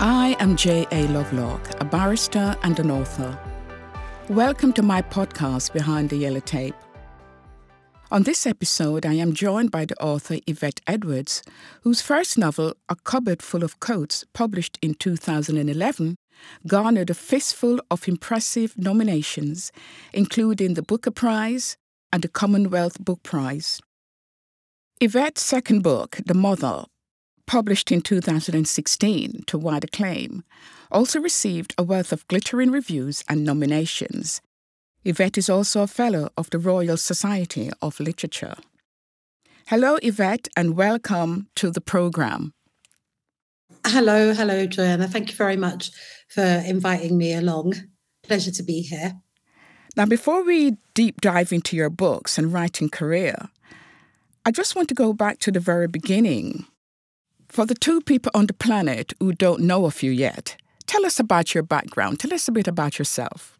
I am J.A. Lovelock, a barrister and an author. Welcome to my podcast, Behind the Yellow Tape. On this episode, I am joined by the author Yvvette Edwards, whose first novel, A Cupboard Full of Coats, published in 2011, garnered a fistful of impressive nominations, including the Booker Prize and the Commonwealth Book Prize. Yvvette's second book, The Mother, published in 2016 to wide acclaim, also received a wealth of glittering reviews and nominations. Yvvette is also a Fellow of the Royal Society of Literature. Hello, Yvvette, and welcome to the program. Hello, hello, Joanna. Thank you very much for inviting me along. Pleasure to be here. Now, before we deep dive into your books and writing career, I just want to go back to the very beginning for the two people on the planet who don't know of you yet, tell us about your background. Tell us a bit about yourself.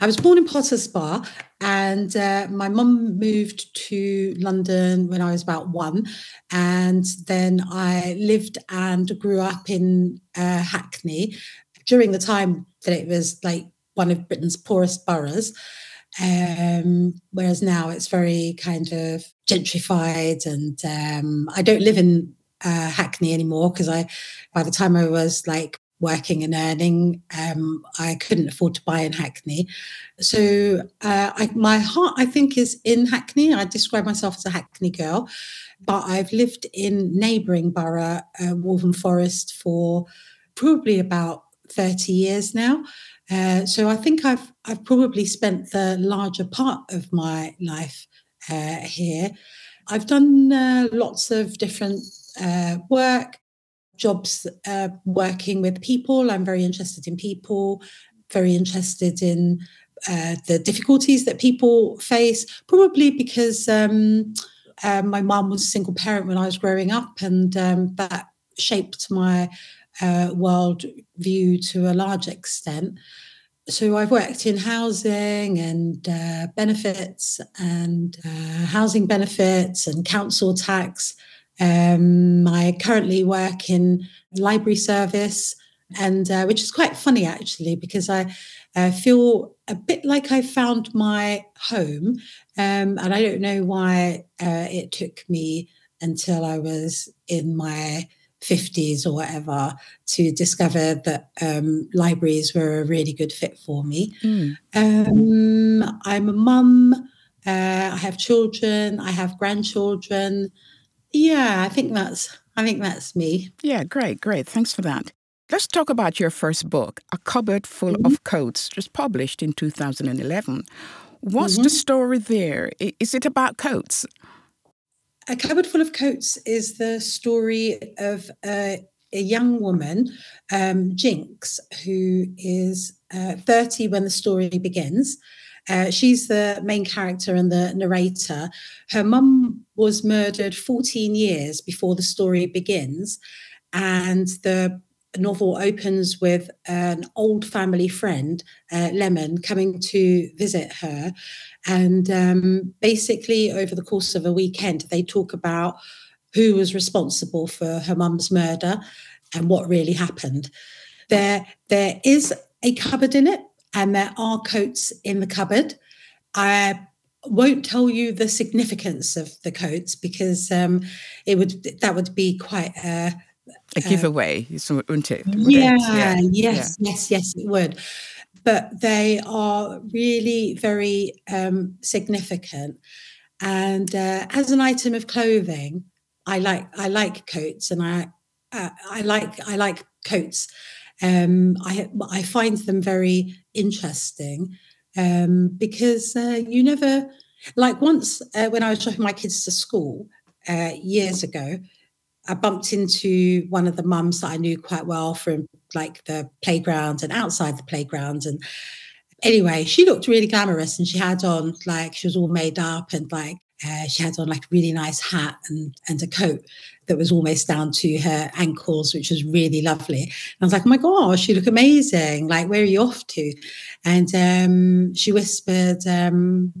I was born in Potters Bar, and uh, my mum moved to London when I was about one. And then I lived and grew up in uh, Hackney during the time that it was like one of Britain's poorest boroughs. Um, whereas now it's very kind of gentrified, and um, I don't live in uh, Hackney anymore because I, by the time I was like working and earning, um, I couldn't afford to buy in Hackney. So uh, I, my heart, I think, is in Hackney. I describe myself as a Hackney girl, but I've lived in neighbouring borough, uh, Waltham Forest, for probably about 30 years now. Uh, so I think I've I've probably spent the larger part of my life uh, here. I've done uh, lots of different uh, work, jobs uh, working with people. I'm very interested in people, very interested in uh, the difficulties that people face, probably because um, uh, my mum was a single parent when I was growing up, and um, that shaped my uh, world view to a large extent. So I've worked in housing and uh, benefits and uh, housing benefits and council tax um, I currently work in library service, and uh, which is quite funny actually because I uh, feel a bit like I found my home, um, and I don't know why uh, it took me until I was in my 50s or whatever to discover that um, libraries were a really good fit for me. Mm. Um, I'm a mum. Uh, I have children. I have grandchildren. Yeah, I think that's I think that's me. Yeah, great, great. Thanks for that. Let's talk about your first book, A Cupboard Full mm-hmm. of Coats, just published in 2011. What's mm-hmm. the story there? Is it about coats? A Cupboard Full of Coats is the story of a, a young woman, um, Jinx, who is uh, 30 when the story begins. Uh, she's the main character and the narrator. Her mum was murdered 14 years before the story begins. And the novel opens with an old family friend, uh, Lemon, coming to visit her. And um, basically, over the course of a weekend, they talk about who was responsible for her mum's murder and what really happened. There, there is a cupboard in it and there are coats in the cupboard. I won't tell you the significance of the coats because um, it would that would be quite a, a giveaway, wouldn't it? Yeah, it? yeah, yes, yeah. yes, yes, it would. But they are really very um, significant. And uh, as an item of clothing, I like I like coats, and I uh, I like I like coats um, I, I find them very interesting um, because uh, you never, like once uh, when I was dropping my kids to school uh, years ago, I bumped into one of the mums that I knew quite well from like the playground and outside the playground. And anyway, she looked really glamorous and she had on like, she was all made up and like uh, she had on like a really nice hat and, and a coat that was almost down to her ankles, which was really lovely. And I was like, oh my gosh, you look amazing. Like, where are you off to? And um, she whispered, um,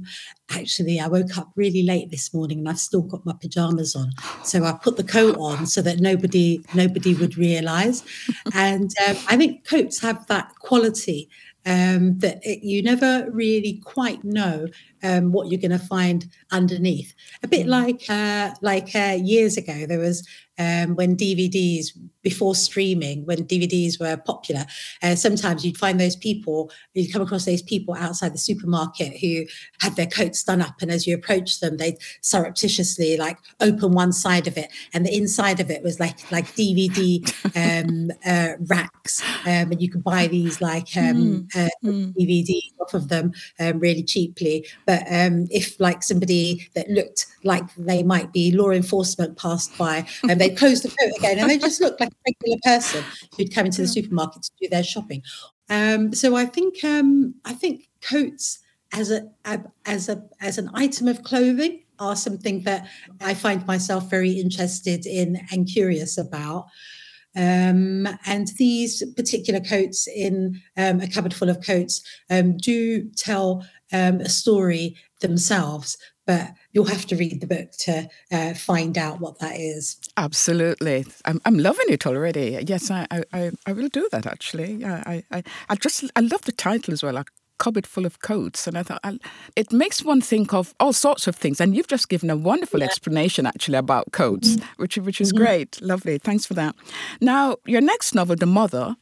actually, I woke up really late this morning and I've still got my pajamas on. So I put the coat on so that nobody nobody would realize. And um, I think coats have that quality um, that it, you never really quite know um, what you're going to find underneath. A bit like uh, like uh, years ago, there was um, when DVDs before streaming, when DVDs were popular, uh, sometimes you'd find those people, you'd come across those people outside the supermarket who had their coats done up, and as you approached them, they'd surreptitiously like open one side of it, and the inside of it was like like DVD um, uh, racks, um, and you could buy these like um, mm. mm. DVDs off of them um, really cheaply. But um, if like somebody that looked like they might be law enforcement passed by, and they closed the coat again, and they just looked like a regular person who'd come into the supermarket to do their shopping. Um, so I think um, I think coats as a as a as an item of clothing are something that I find myself very interested in and curious about. Um, and these particular coats in um, a cupboard full of coats um, do tell um, a story themselves, but you'll have to read the book to uh, find out what that is. Absolutely, I'm, I'm loving it already. Yes, I, I, I will do that. Actually, yeah, I, I, I just I love the title as well. A cupboard full of coats, and I thought I'll, it makes one think of all sorts of things. And you've just given a wonderful yeah. explanation actually about coats, mm-hmm. which which is mm-hmm. great, lovely. Thanks for that. Now, your next novel, The Mother,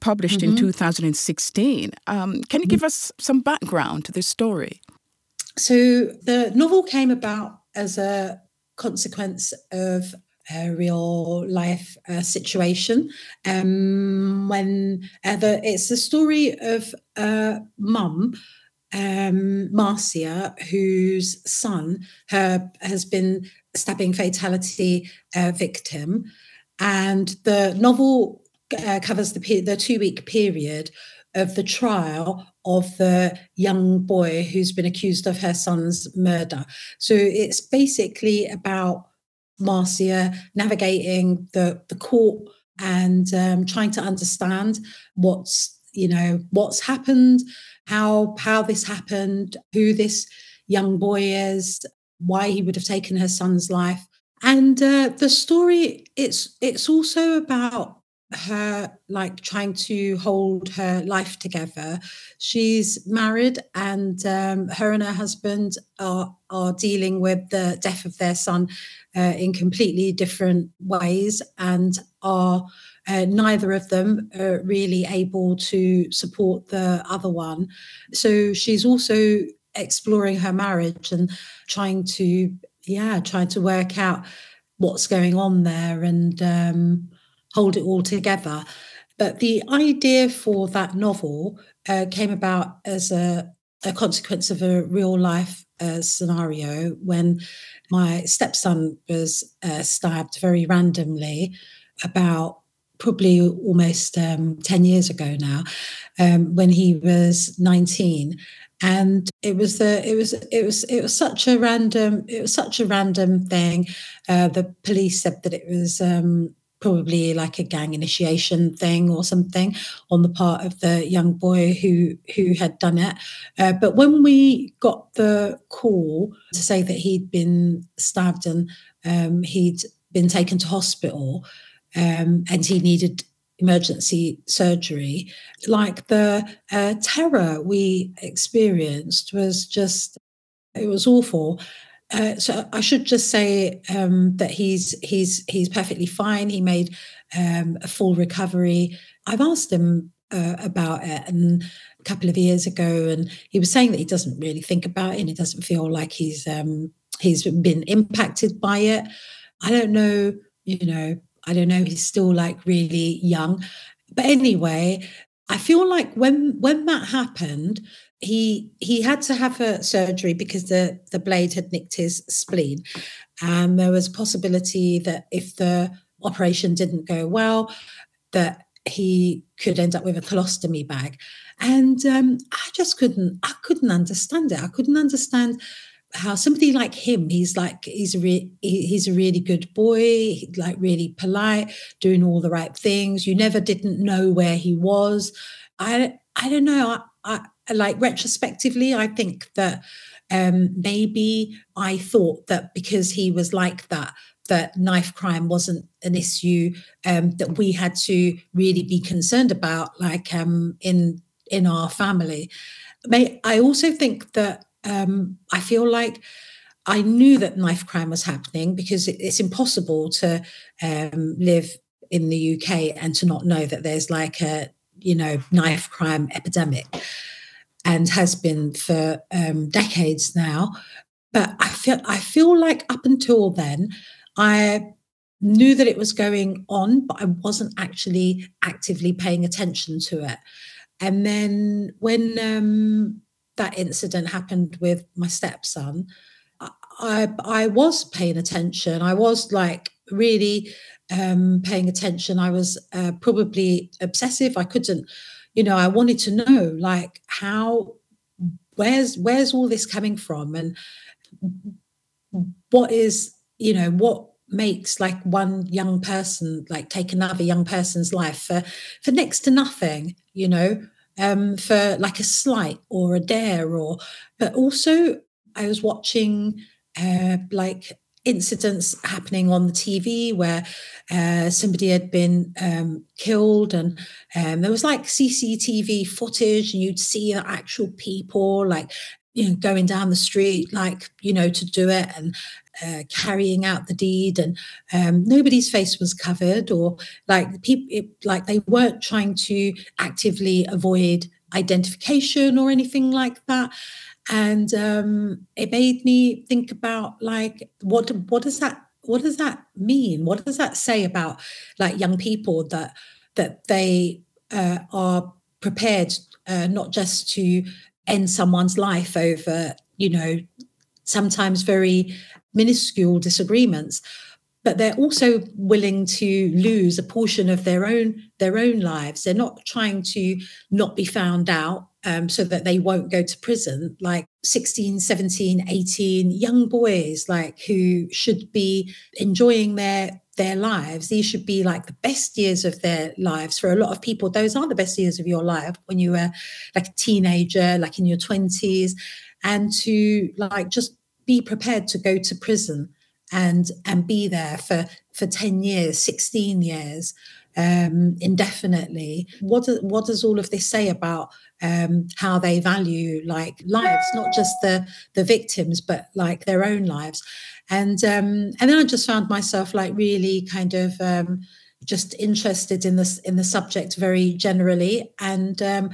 published mm-hmm. in 2016. Um, can you give us some background to this story? So the novel came about as a consequence of a real life uh, situation. Um, when uh, the, it's the story of a mum, um, Marcia, whose son her, has been stabbing fatality uh, victim, and the novel uh, covers the the two week period of the trial of the young boy who's been accused of her son's murder. So it's basically about Marcia navigating the, the court and um, trying to understand what's you know what's happened how how this happened who this young boy is why he would have taken her son's life and uh, the story it's it's also about her like trying to hold her life together. She's married, and um, her and her husband are are dealing with the death of their son uh, in completely different ways, and are uh, neither of them are really able to support the other one. So she's also exploring her marriage and trying to yeah trying to work out what's going on there and um, hold it all together. But the idea for that novel uh, came about as a, a, consequence of a real life uh, scenario when my stepson was uh, stabbed very randomly about probably almost um, 10 years ago now um, when he was 19 and it was the it was it was it was such a random it was such a random thing uh, the police said that it was um, probably like a gang initiation thing or something on the part of the young boy who who had done it. Uh, but when we got the call to say that he'd been stabbed and um, he'd been taken to hospital um, and he needed emergency surgery, like the uh, terror we experienced was just it was awful. Uh, so I should just say um, that he's he's he's perfectly fine. He made um, a full recovery. I've asked him uh, about it and a couple of years ago, and he was saying that he doesn't really think about it and he doesn't feel like he's um, he's been impacted by it. I don't know, you know, I don't know. He's still like really young, but anyway, I feel like when when that happened, he he had to have a surgery because the the blade had nicked his spleen. And there was a possibility that if the operation didn't go well that he could end up with a colostomy bag. And um, i just couldn't i couldn't understand it. I couldn't understand how somebody like him he's like he's a re- he's a really good boy like really polite doing all the right things. You never didn't know where he was. I i don't know. I, I like retrospectively i think that um maybe i thought that because he was like that that knife crime wasn't an issue um, that we had to really be concerned about, like um, in in our family. May, I also think that um, I feel like I knew that knife crime was happening because it's impossible to um, live in the UK and to not know that there's like a you know knife crime epidemic and has been for um, decades now. But I feel I feel like up until then, I knew that it was going on, but I wasn't actually actively paying attention to it. And then when um, that incident happened with my stepson, I, I was paying attention. I was like really um, paying attention. I was uh, probably obsessive. I couldn't, you know, I wanted to know like how, where's where's all this coming from, and what is, you know, what makes like one young person like take another young person's life for for next to nothing you know um for like a slight or a dare or but also i was watching uh like incidents happening on the TV where uh, somebody had been um, killed, and um, there was like CCTV footage, and you'd see the actual people like you know going down the street, like you know to do it, and uh, carrying out the deed, and um, nobody's face was covered, or like people, like they weren't trying to actively avoid identification or anything like that. And um, it made me think about like what what does that what does that mean? What does that say about like young people that that they uh, are prepared uh, not just to end someone's life over you know sometimes very minuscule disagreements but they're also willing to lose a portion of their own their own lives they're not trying to not be found out um, so that they won't go to prison. Like 16 17 18 young boys like who should be enjoying their their lives. These should be like the best years of their lives. For a lot of people those are the best years of your life when you were like a teenager like in your 20s and to like just be prepared to go to prison and and be there for for 10 years 16 years um, indefinitely what what does all of this say about um, how they value like lives? Not just the the victims but like their own lives. And um, and then i just found myself like really kind of um, just interested in this in the subject very generally. And um,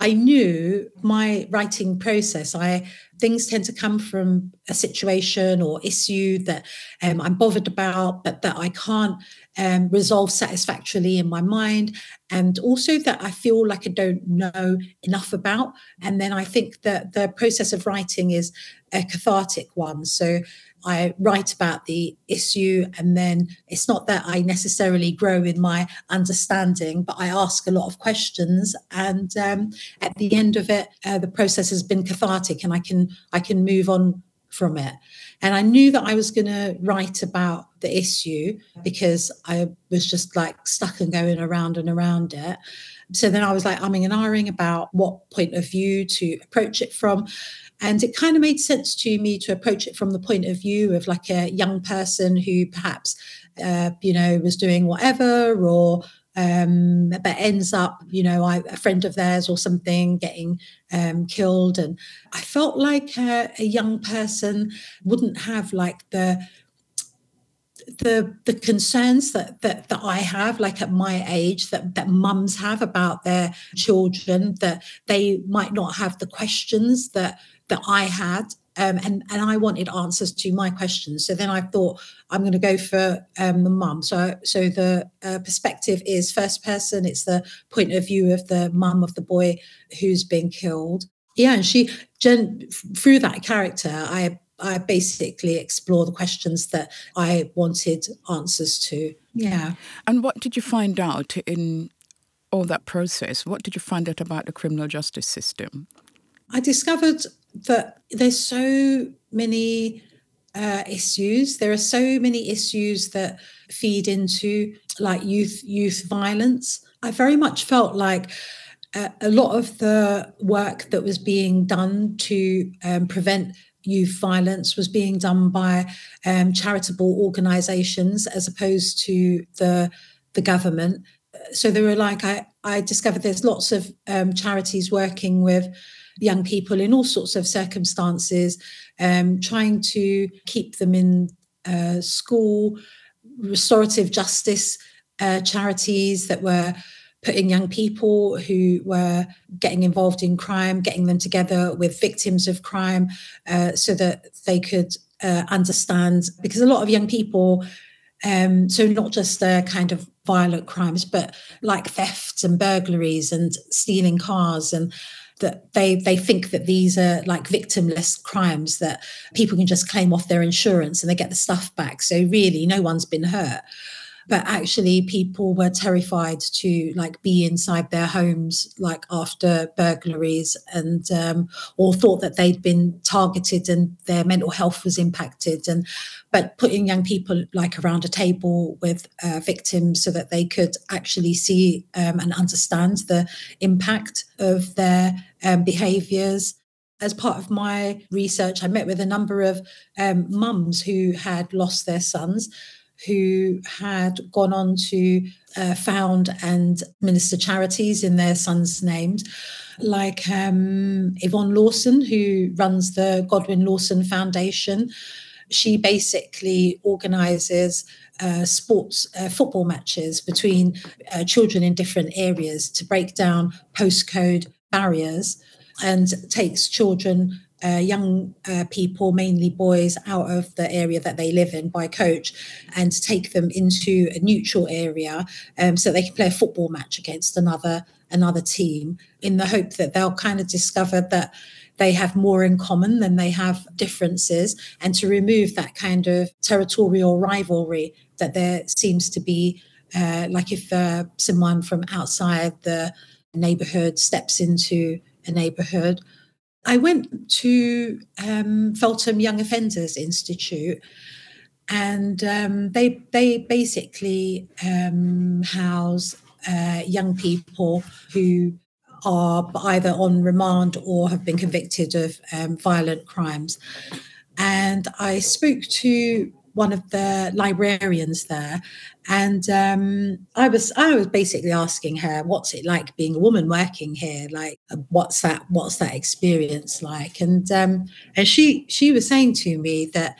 I knew my writing process. I things tend to come from a situation or issue that um, I'm bothered about, but that I can't um, resolve satisfactorily in my mind, and also that I feel like I don't know enough about. And then I think that the process of writing is a cathartic one. So I write about the issue, and then it's not that I necessarily grow in my understanding, but I ask a lot of questions, and um, at the end of it, uh, the process has been cathartic, and I can I can move on from it. And I knew that I was going to write about the issue because I was just like stuck and going around and around it. So then I was like umming and ahhing about what point of view to approach it from. And it kind of made sense to me to approach it from the point of view of like a young person who perhaps, uh, you know, was doing whatever or um, but ends up, you know, I, a friend of theirs or something getting um, killed. And I felt like a, a young person wouldn't have like the the the concerns that, that that I have, like at my age, that that mums have about their children, that they might not have the questions that that I had. Um, and and I wanted answers to my questions. So then I thought I'm going to go for um, the mum. So so the uh, perspective is first person. It's the point of view of the mum of the boy who's been killed. Yeah, and she Jen, through that character, I I basically explore the questions that I wanted answers to. Yeah. And what did you find out in all that process? What did you find out about the criminal justice system? I discovered that there's so many uh, issues. There are so many issues that feed into like youth youth violence. I very much felt like uh, a lot of the work that was being done to um, prevent youth violence was being done by um, charitable organisations as opposed to the the government. So there were like I I discovered there's lots of um, charities working with young people in all sorts of circumstances, um, trying to keep them in uh, school, restorative justice uh, charities that were putting young people who were getting involved in crime, getting them together with victims of crime uh, so that they could uh, understand. Because a lot of young people, um, so not just uh, kind of violent crimes, but like thefts and burglaries and stealing cars and that they they think that these are like victimless crimes that people can just claim off their insurance and they get the stuff back. So really no one's been hurt but actually people were terrified to like be inside their homes like after burglaries and um, or thought that they'd been targeted and their mental health was impacted. And but putting young people like around a table with uh, victims so that they could actually see um, and understand the impact of their um, behaviors. As part of my research, I met with a number of um, mums who had lost their sons who had gone on to uh, found and minister charities in their sons' names, like um, Yvonne Lawson, who runs the Godwin Lawson Foundation. She basically organizes uh, sports uh, football matches between uh, children in different areas to break down postcode barriers and takes children uh, young uh, people, mainly boys, out of the area that they live in by coach and take them into a neutral area um, so they can play a football match against another another team in the hope that they'll kind of discover that they have more in common than they have differences and to remove that kind of territorial rivalry that there seems to be uh, like if uh, someone from outside the neighborhood steps into a neighborhood I went to um, Feltham Young Offenders Institute, and um, they they basically um, house uh, young people who are either on remand or have been convicted of um, violent crimes. And I spoke to one of the librarians there, and um, I was I was basically asking her, "What's it like being a woman working here? Like, what's that? What's that experience like?" And um, and she she was saying to me that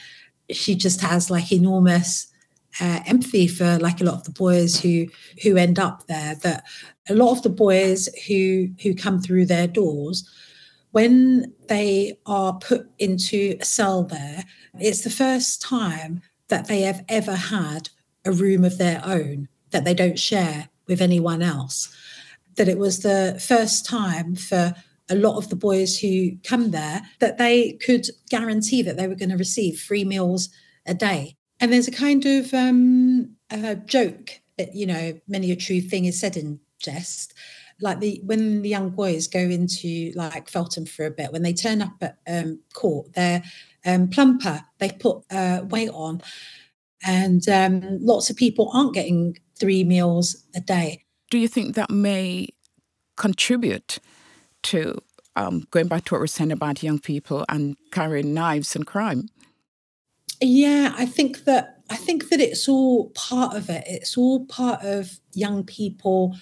she just has like enormous uh, empathy for like a lot of the boys who who end up there. That a lot of the boys who who come through their doors when they are put into a cell there, it's the first time that they have ever had a room of their own that they don't share with anyone else. That it was the first time for a lot of the boys who come there that they could guarantee that they were going to receive free meals a day. And there's a kind of um, a joke that, you know, many a true thing is said in jest like the when the young boys go into like Feltham for a bit, when they turn up at um, court, they're um, plumper. They put uh, weight on, and um, lots of people aren't getting three meals a day. Do you think that may contribute to um, going back to what we're saying about young people and carrying knives and crime? Yeah, I think that I think that it's all part of it. It's all part of young people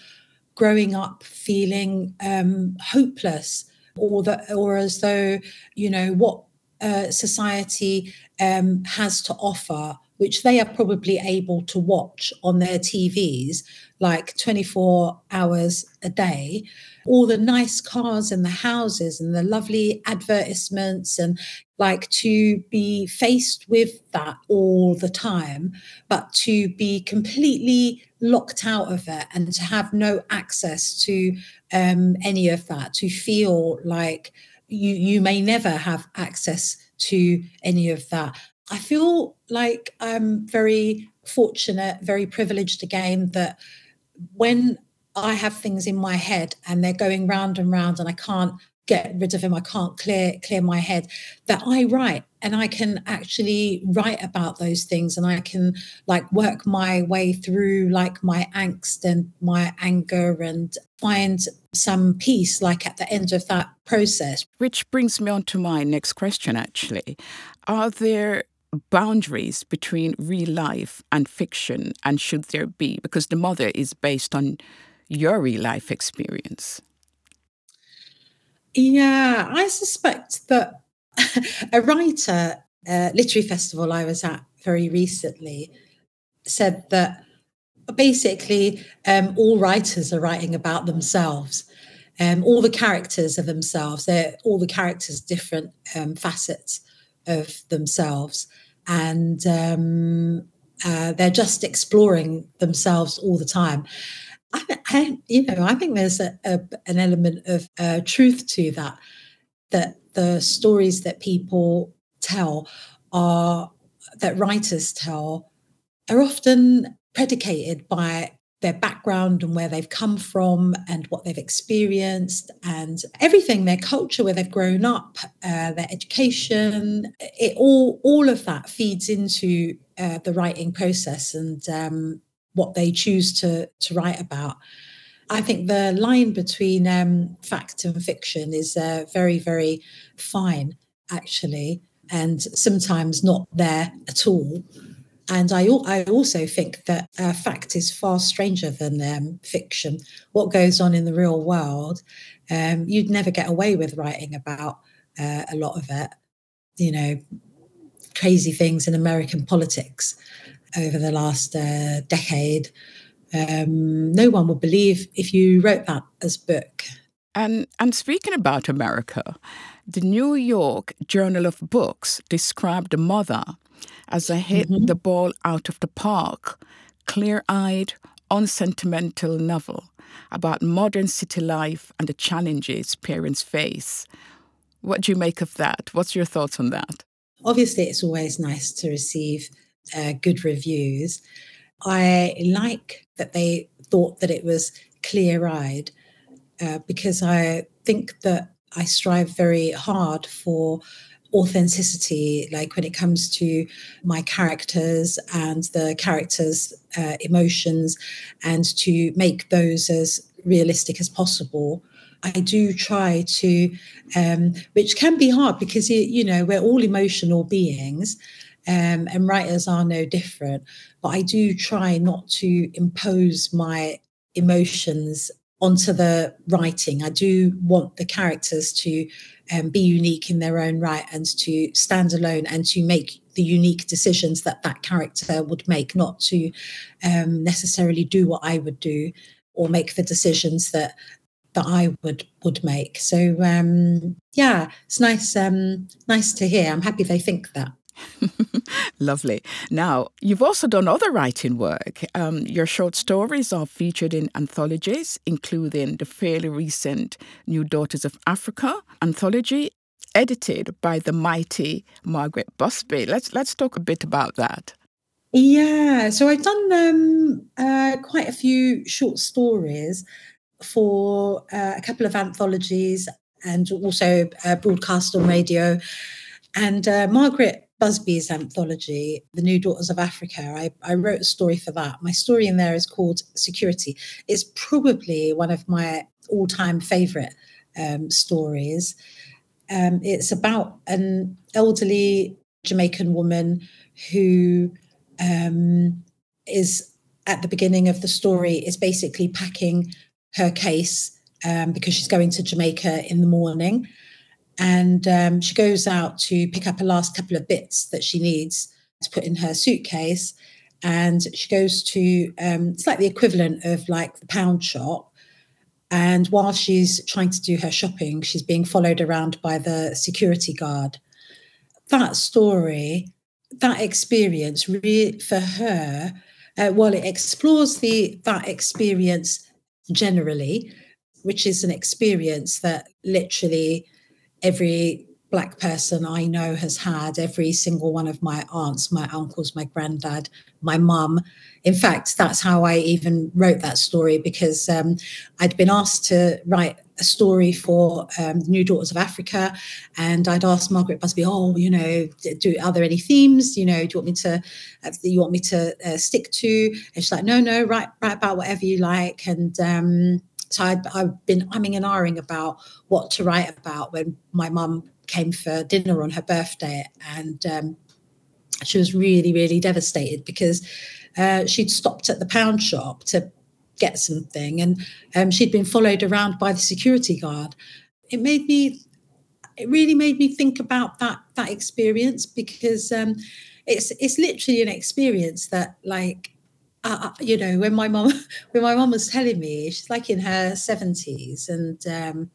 growing up feeling um, hopeless or that or as though you know what uh, society um, has to offer which they are probably able to watch on their TVs like 24 hours a day, all the nice cars and the houses and the lovely advertisements, and like to be faced with that all the time, but to be completely locked out of it and to have no access to um, any of that, to feel like you you may never have access to any of that. I feel like I'm very fortunate, very privileged again that when I have things in my head and they're going round and round and I can't get rid of them. I can't clear clear my head. That I write and I can actually write about those things and I can like work my way through like my angst and my anger and find some peace like at the end of that process. Which brings me on to my next question actually. Are there boundaries between real life and fiction and should there be because the mother is based on your real life experience? Yeah, I suspect that a writer, literary festival I was at very recently, said that basically um, all writers are writing about themselves. Um, all the characters are themselves, they're all the characters different um, facets of themselves, and um, uh, they're just exploring themselves all the time. I, I, you know, I think there's a, a, an element of uh, truth to that. That the stories that people tell are that writers tell are often predicated by their background and where they've come from and what they've experienced and everything their culture where they've grown up uh, their education it all all of that feeds into uh, the writing process and um, what they choose to to write about. I think the line between um, fact and fiction is uh, very, very fine, actually, and sometimes not there at all. And I, I also think that uh, fact is far stranger than um, fiction. What goes on in the real world, um, you'd never get away with writing about uh, a lot of it. You know, crazy things in American politics over the last uh, decade. Um, no one would believe if you wrote that as book. And and speaking about America, the New York Journal of Books described the mother as a hit mm-hmm. the ball out of the park, clear-eyed, unsentimental novel about modern city life and the challenges parents face. What do you make of that? What's your thoughts on that? Obviously, it's always nice to receive uh, good reviews. I like that they thought that it was clear eyed uh, because I think that I strive very hard for authenticity, like when it comes to my characters and the characters' uh, emotions, and to make those as realistic as possible. I do try to, um, which can be hard because you know we're all emotional beings, um, and writers are no different. But I do try not to impose my emotions onto the writing. I do want the characters to um, be unique in their own right and to stand alone and to make the unique decisions that that character would make, not to um, necessarily do what I would do or make the decisions that that I would would make. So um, yeah, it's nice um, nice to hear. I'm happy they think that. Lovely. Now, you've also done other writing work. Um, your short stories are featured in anthologies, including the fairly recent New Daughters of Africa anthology, edited by the mighty Margaret Busby. Let's let's talk a bit about that. Yeah, so I've done um, uh, quite a few short stories for uh, a couple of anthologies and also uh, broadcast on radio. And uh, Margaret Busby's anthology, The New Daughters of Africa. I, I wrote a story for that. My story in there is called Security. It's probably one of my all time favorite um, stories. Um, it's about an elderly Jamaican woman who um, is at the beginning of the story is basically packing her case um, because she's going to Jamaica in the morning and um, she goes out to pick up a last couple of bits that she needs to put in her suitcase. And she goes to, um, it's like the equivalent of like the pound shop. And while she's trying to do her shopping, she's being followed around by the security guard. That story, that experience, really for her, uh, well, it explores the that experience generally, which is an experience that literally every black person I know has had, every single one of my aunts, my uncles, my granddad, my mum. In fact, that's how I even wrote that story because um, I'd been asked to write a story for um, New Daughters of Africa, and I'd asked Margaret Busby, "Oh, you know, do are there any themes? You know, do you want me to, uh, you want me to uh, stick to?" And she's like, "No, no, write write about whatever you like." And um, so i have been umming and ahhing about what to write about when my mum came for dinner on her birthday, and um, she was really, really devastated because uh, she'd stopped at the pound shop to get something, and um, she'd been followed around by the security guard. It made me, it really made me think about that that experience because um, it's it's literally an experience that like. Uh, you know, when my mom when my mom was telling me, she's like in her seventies, and um,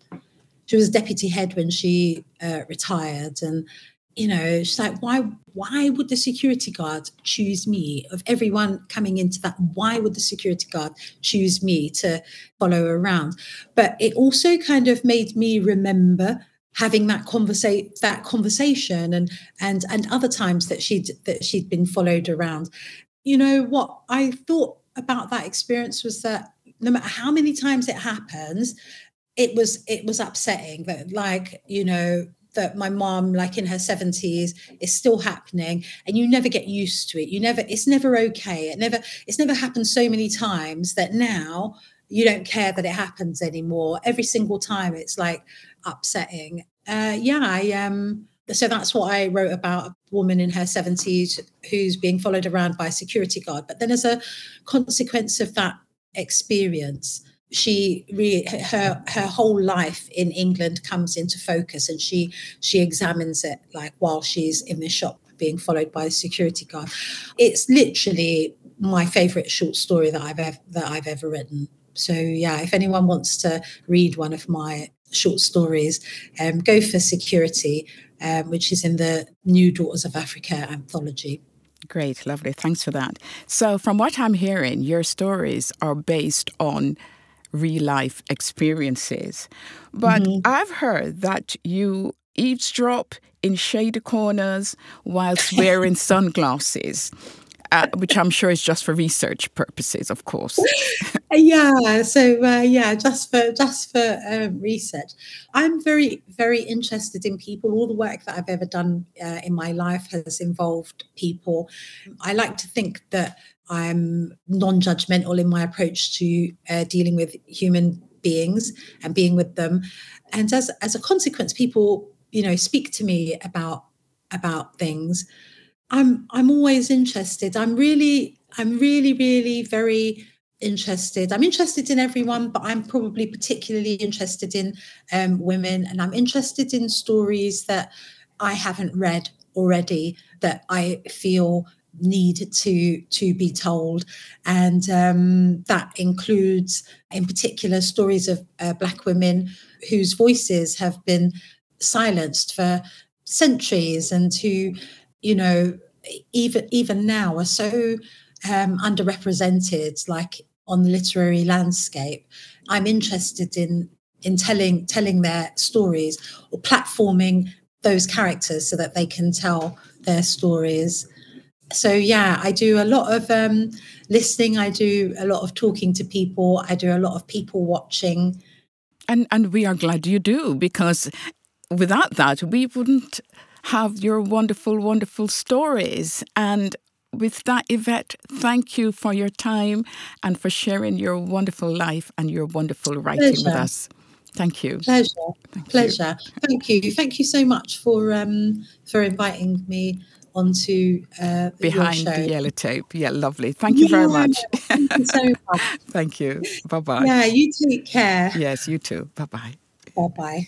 she was deputy head when she uh, retired, and you know, she's like, why, why would the security guard choose me of everyone coming into that? Why would the security guard choose me to follow around? But it also kind of made me remember having that conversation that conversation and and and other times that she'd that she'd been followed around you know what i thought about that experience was that no matter how many times it happens it was it was upsetting that like you know that my mom, like in her 70s, is still happening and you never get used to it. You never, it's never okay. It never, it's never happened so many times that now you don't care that it happens anymore. Every single time it's like upsetting. Uh, yeah, I um so that's what I wrote about a woman in her 70s who's being followed around by a security guard. But then as a consequence of that experience, she re, her her whole life in England comes into focus and she she examines it like while she's in the shop being followed by a security guard. It's literally my favorite short story that I've ever that I've ever written. So yeah if anyone wants to read one of my short stories um, go for security um, which is in the New Daughters of Africa anthology Great, lovely. Thanks for that. So, from what I'm hearing, your stories are based on real life experiences. But mm-hmm. I've heard that you eavesdrop in shady corners whilst wearing sunglasses. Uh, which I'm sure is just for research purposes, of course. yeah. So uh, yeah, just for just for um, research. I'm very very interested in people. All the work that I've ever done uh, in my life has involved people. I like to think that I'm non judgmental in my approach to uh, dealing with human beings and being with them. And as, as a consequence, people, you know, speak to me about about things. I'm I'm always interested. I'm really, I'm really, really very interested. I'm interested in everyone, but I'm probably particularly interested in um, women, and I'm interested in stories that I haven't read already that I feel need to to be told and um, that includes in particular stories of uh, black women whose voices have been silenced for centuries and who you know even even now are so um, underrepresented like on the literary landscape. I'm interested in in telling telling their stories or platforming those characters so that they can tell their stories. So yeah i do a lot of um, listening. I do a lot of talking to people. I do a lot of people watching. And and we are glad you do because without that we wouldn't have your wonderful wonderful stories and with that Yvvette thank you for your time and for sharing your wonderful life and your wonderful writing Pleasure. with us Thank you. Pleasure. Thank Pleasure. You. Thank you. Thank you so much for um, for inviting me onto uh, behind the yellow tape. Yeah, lovely. Thank you yeah, very much. Thank you so much. thank you. Bye bye. Yeah, you take care. Yes, you too. Bye bye. Bye bye.